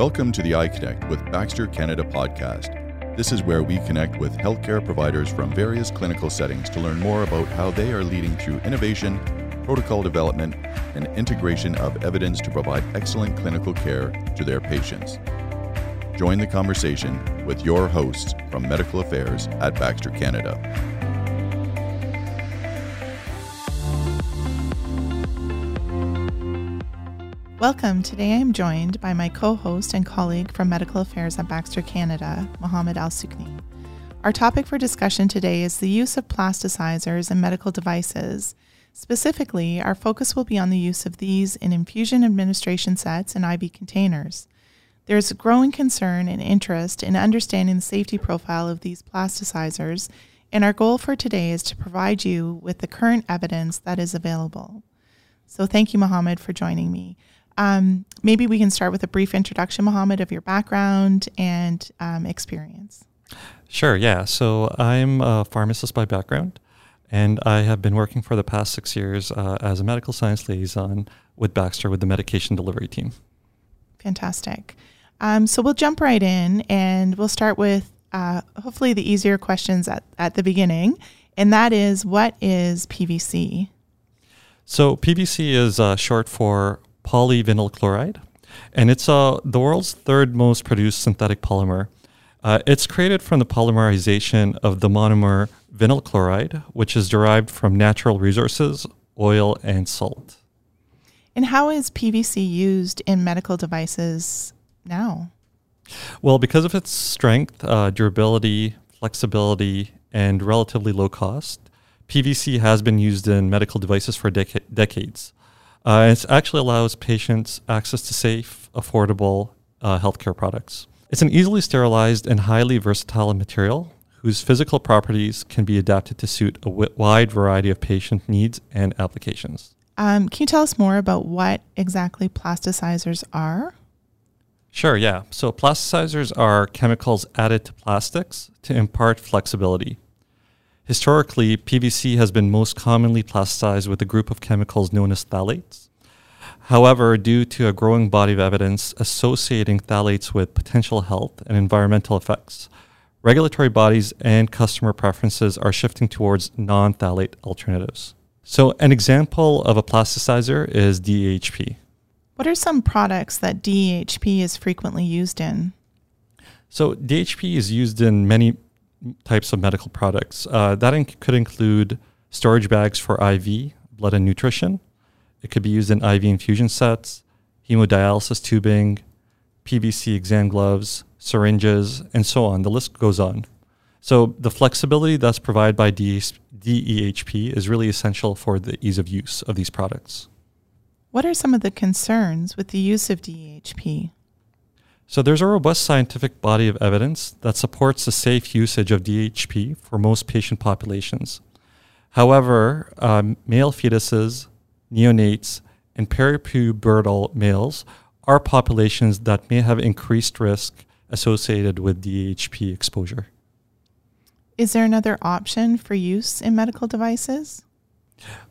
Welcome to the iConnect with Baxter Canada podcast. This is where we connect with healthcare providers from various clinical settings to learn more about how they are leading through innovation, protocol development, and integration of evidence to provide excellent clinical care to their patients. Join the conversation with your hosts from Medical Affairs at Baxter Canada. Welcome. Today I am joined by my co host and colleague from Medical Affairs at Baxter Canada, Mohammed Al Sukni. Our topic for discussion today is the use of plasticizers and medical devices. Specifically, our focus will be on the use of these in infusion administration sets and IV containers. There is a growing concern and interest in understanding the safety profile of these plasticizers, and our goal for today is to provide you with the current evidence that is available. So, thank you, Mohammed, for joining me. Um, maybe we can start with a brief introduction, Mohammed, of your background and um, experience. Sure, yeah. So I'm a pharmacist by background, and I have been working for the past six years uh, as a medical science liaison with Baxter with the medication delivery team. Fantastic. Um, so we'll jump right in and we'll start with uh, hopefully the easier questions at, at the beginning, and that is what is PVC? So PVC is uh, short for polyvinyl chloride, and it's uh, the world's third most produced synthetic polymer. Uh, it's created from the polymerization of the monomer vinyl chloride, which is derived from natural resources, oil, and salt. And how is PVC used in medical devices now? Well, because of its strength, uh, durability, flexibility, and relatively low cost, PVC has been used in medical devices for deca- decades. Uh, it actually allows patients access to safe, affordable uh, healthcare products. It's an easily sterilized and highly versatile material whose physical properties can be adapted to suit a w- wide variety of patient needs and applications. Um, can you tell us more about what exactly plasticizers are? Sure, yeah. So, plasticizers are chemicals added to plastics to impart flexibility. Historically, PVC has been most commonly plasticized with a group of chemicals known as phthalates. However, due to a growing body of evidence associating phthalates with potential health and environmental effects, regulatory bodies and customer preferences are shifting towards non phthalate alternatives. So, an example of a plasticizer is DEHP. What are some products that DEHP is frequently used in? So, DHP is used in many types of medical products. Uh, that could include storage bags for IV, blood and nutrition. It could be used in IV infusion sets, hemodialysis tubing, PVC exam gloves, syringes, and so on. The list goes on. So the flexibility that's provided by DEHP is really essential for the ease of use of these products. What are some of the concerns with the use of DEHP? So there's a robust scientific body of evidence that supports the safe usage of DEHP for most patient populations. However, um, male fetuses, neonates, and peripubertal males are populations that may have increased risk associated with DEHP exposure. Is there another option for use in medical devices?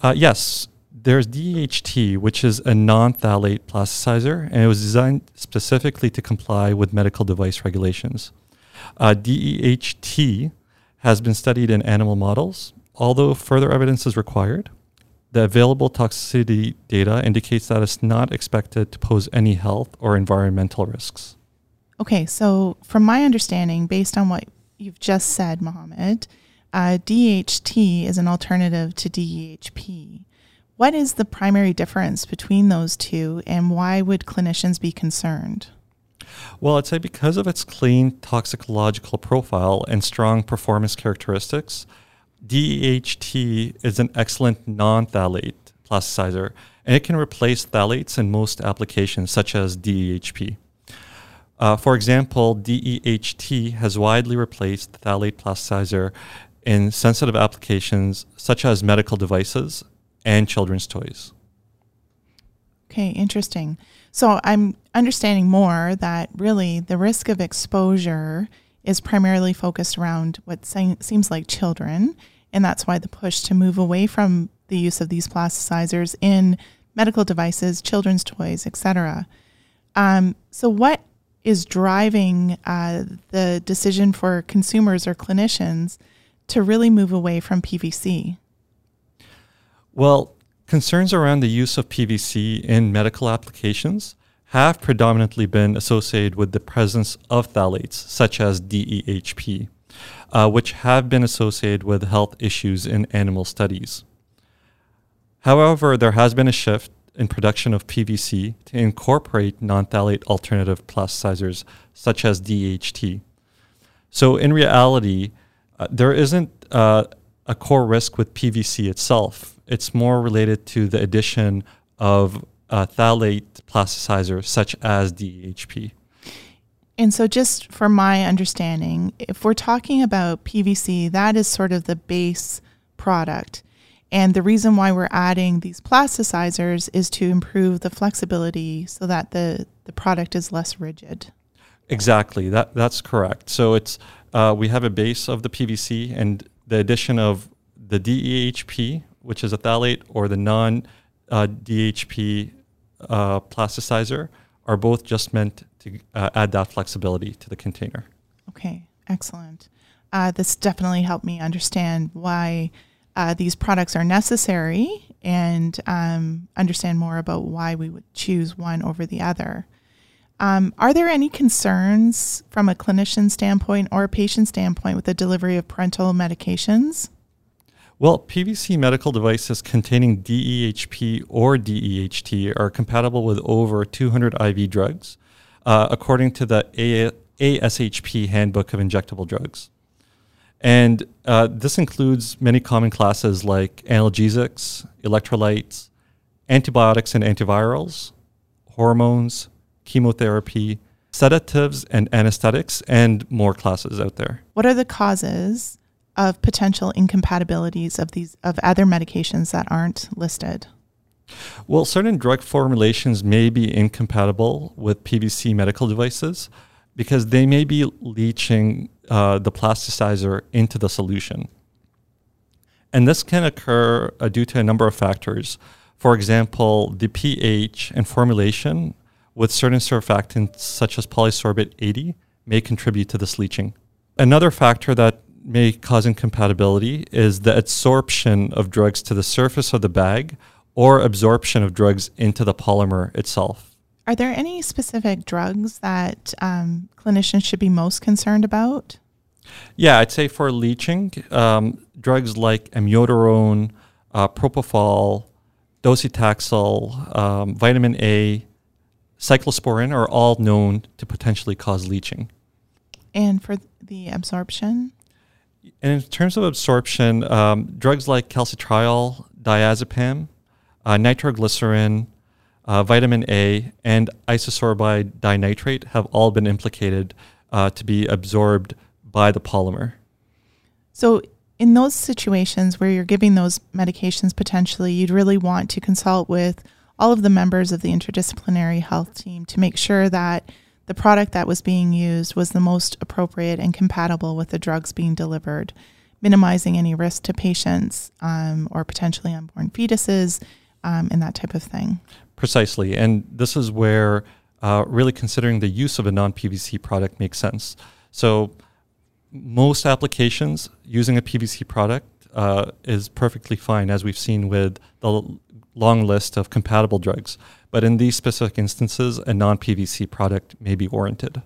Uh, yes, there's DEHT, which is a non phthalate plasticizer, and it was designed specifically to comply with medical device regulations. Uh, has been studied in animal models, although further evidence is required. The available toxicity data indicates that it's not expected to pose any health or environmental risks. Okay, so from my understanding, based on what you've just said, Mohammed, uh, DEHT is an alternative to DEHP. What is the primary difference between those two, and why would clinicians be concerned? Well, I'd say because of its clean toxicological profile and strong performance characteristics, DEHT is an excellent non phthalate plasticizer, and it can replace phthalates in most applications, such as DEHP. Uh, for example, DEHT has widely replaced phthalate plasticizer in sensitive applications such as medical devices and children's toys. Okay, interesting. So I'm understanding more that really the risk of exposure is primarily focused around what se- seems like children, and that's why the push to move away from the use of these plasticizers in medical devices, children's toys, etc. Um, so, what is driving uh, the decision for consumers or clinicians to really move away from PVC? Well, concerns around the use of PVC in medical applications have predominantly been associated with the presence of phthalates, such as DEHP, uh, which have been associated with health issues in animal studies. However, there has been a shift in production of PVC to incorporate non phthalate alternative plasticizers, such as DEHT. So, in reality, uh, there isn't uh, a core risk with PVC itself. It's more related to the addition of uh, phthalate plasticizers such as DEHP. And so, just for my understanding, if we're talking about PVC, that is sort of the base product. And the reason why we're adding these plasticizers is to improve the flexibility so that the, the product is less rigid. Exactly, that, that's correct. So, it's uh, we have a base of the PVC and the addition of the DEHP, which is a phthalate, or the non uh, DHP uh, plasticizer are both just meant to uh, add that flexibility to the container. Okay, excellent. Uh, this definitely helped me understand why uh, these products are necessary and um, understand more about why we would choose one over the other. Um, are there any concerns from a clinician standpoint or a patient standpoint with the delivery of parenteral medications? Well, PVC medical devices containing DEHP or DEHT are compatible with over 200 IV drugs, uh, according to the A- ASHP Handbook of Injectable Drugs. And uh, this includes many common classes like analgesics, electrolytes, antibiotics and antivirals, hormones, chemotherapy, sedatives and anesthetics, and more classes out there. What are the causes of potential incompatibilities of these of other medications that aren't listed? Well, certain drug formulations may be incompatible with PVC medical devices because they may be leaching uh, the plasticizer into the solution. And this can occur uh, due to a number of factors. For example, the pH and formulation with certain surfactants, such as polysorbate 80, may contribute to this leaching. Another factor that may cause incompatibility is the adsorption of drugs to the surface of the bag or absorption of drugs into the polymer itself. Are there any specific drugs that um, clinicians should be most concerned about? Yeah, I'd say for leaching, um, drugs like amiodarone, uh, propofol, docetaxel, um, vitamin A, cyclosporin are all known to potentially cause leaching. And for the absorption? And in terms of absorption, um, drugs like calcitriol, diazepam, uh, nitroglycerin, uh, vitamin A, and isosorbide dinitrate have all been implicated uh, to be absorbed by the polymer. So, in those situations where you're giving those medications potentially, you'd really want to consult with all of the members of the interdisciplinary health team to make sure that the product that was being used was the most appropriate and compatible with the drugs being delivered, minimizing any risk to patients um, or potentially unborn fetuses um, and that type of thing. Precisely. And this is where uh, really considering the use of a non PVC product makes sense. So, most applications using a PVC product uh, is perfectly fine, as we've seen with the long list of compatible drugs. But in these specific instances, a non PVC product may be warranted.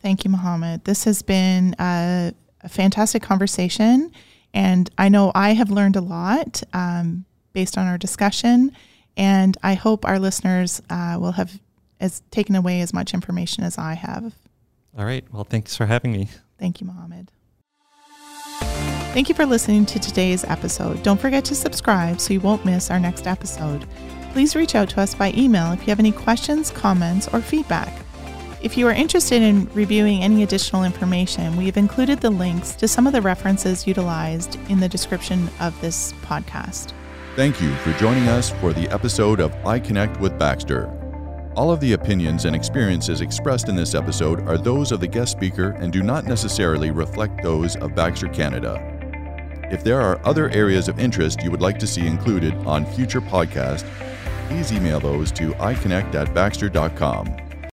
Thank you, Mohammed. This has been a, a fantastic conversation. And I know I have learned a lot um, based on our discussion. And I hope our listeners uh, will have as taken away as much information as I have. All right. Well, thanks for having me. Thank you, Mohammed. Thank you for listening to today's episode. Don't forget to subscribe so you won't miss our next episode. Please reach out to us by email if you have any questions, comments, or feedback. If you are interested in reviewing any additional information, we have included the links to some of the references utilized in the description of this podcast. Thank you for joining us for the episode of I Connect with Baxter. All of the opinions and experiences expressed in this episode are those of the guest speaker and do not necessarily reflect those of Baxter Canada. If there are other areas of interest you would like to see included on future podcasts, please email those to iconnect at baxter.com.